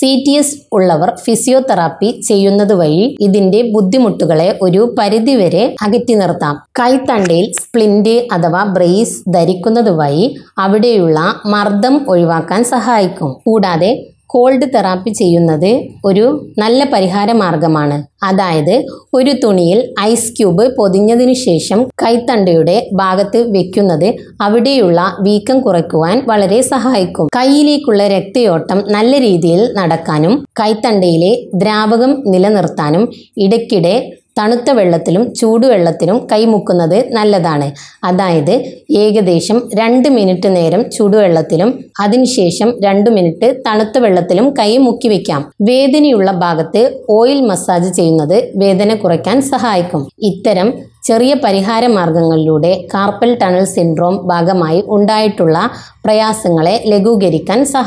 C T S ഉള്ളവർ physiotherapy ചെയ്യുന്നത് വഴി ഇതിന്റെ ബുദ്ധിമുട്ടുകളെ ഒരു പരിധിവരെ അകറ്റി നിർത്താം. കൈത്തണ്ടയിൽ സ്പ്ലിന്റ് അഥവാ ബ്രേസ് ധരിക്കുന്നത് വഴി അവിടെയുള്ള മർദ്ദം ഒഴിവാക്കാൻ സഹായിക്കും. കൂടാതെ കോൾഡ് തെറാപ്പി ചെയ്യുന്നത് ഒരു നല്ല പരിഹാര മാർഗമാണ്. അതായത് ഒരു തുണിയിൽ ഐസ് ക്യൂബ് പൊതിഞ്ഞതിനു ശേഷം കൈത്തണ്ടയുടെ ഭാഗത്ത് വെക്കുന്നത് അവിടെയുള്ള വീക്കം കുറയ്ക്കുവാൻ വളരെ സഹായിക്കും. കൈയിലേക്കുള്ള രക്തയോട്ടം നല്ല രീതിയിൽ നടക്കാനും കൈത്തണ്ടയിലെ ദ്രാവകം നിലനിർത്താനും ഇടയ്ക്കിടെ തണുത്ത വെള്ളത്തിലും ചൂടുവെള്ളത്തിലും കൈമുക്കുന്നത് നല്ലതാണ്. അതായത് ഏകദേശം രണ്ട് മിനിറ്റ് നേരം ചൂടുവെള്ളത്തിലും അതിനുശേഷം രണ്ട് മിനിറ്റ് തണുത്ത വെള്ളത്തിലും കൈ മുക്കി വയ്ക്കാം വേദനയുള്ള ഭാഗത്ത് ഓയിൽ മസാജ് ചെയ്യുന്നത് വേദന കുറയ്ക്കാൻ സഹായിക്കും. ഇത്തരം ചെറിയ പരിഹാര മാർഗങ്ങളിലൂടെ കാർപ്പൽ ടണൽ സിൻഡ്രോം ഭാഗമായി ഉണ്ടായിട്ടുള്ള പ്രയാസങ്ങളെ ലഘൂകരിക്കാൻ സഹായിക്കും.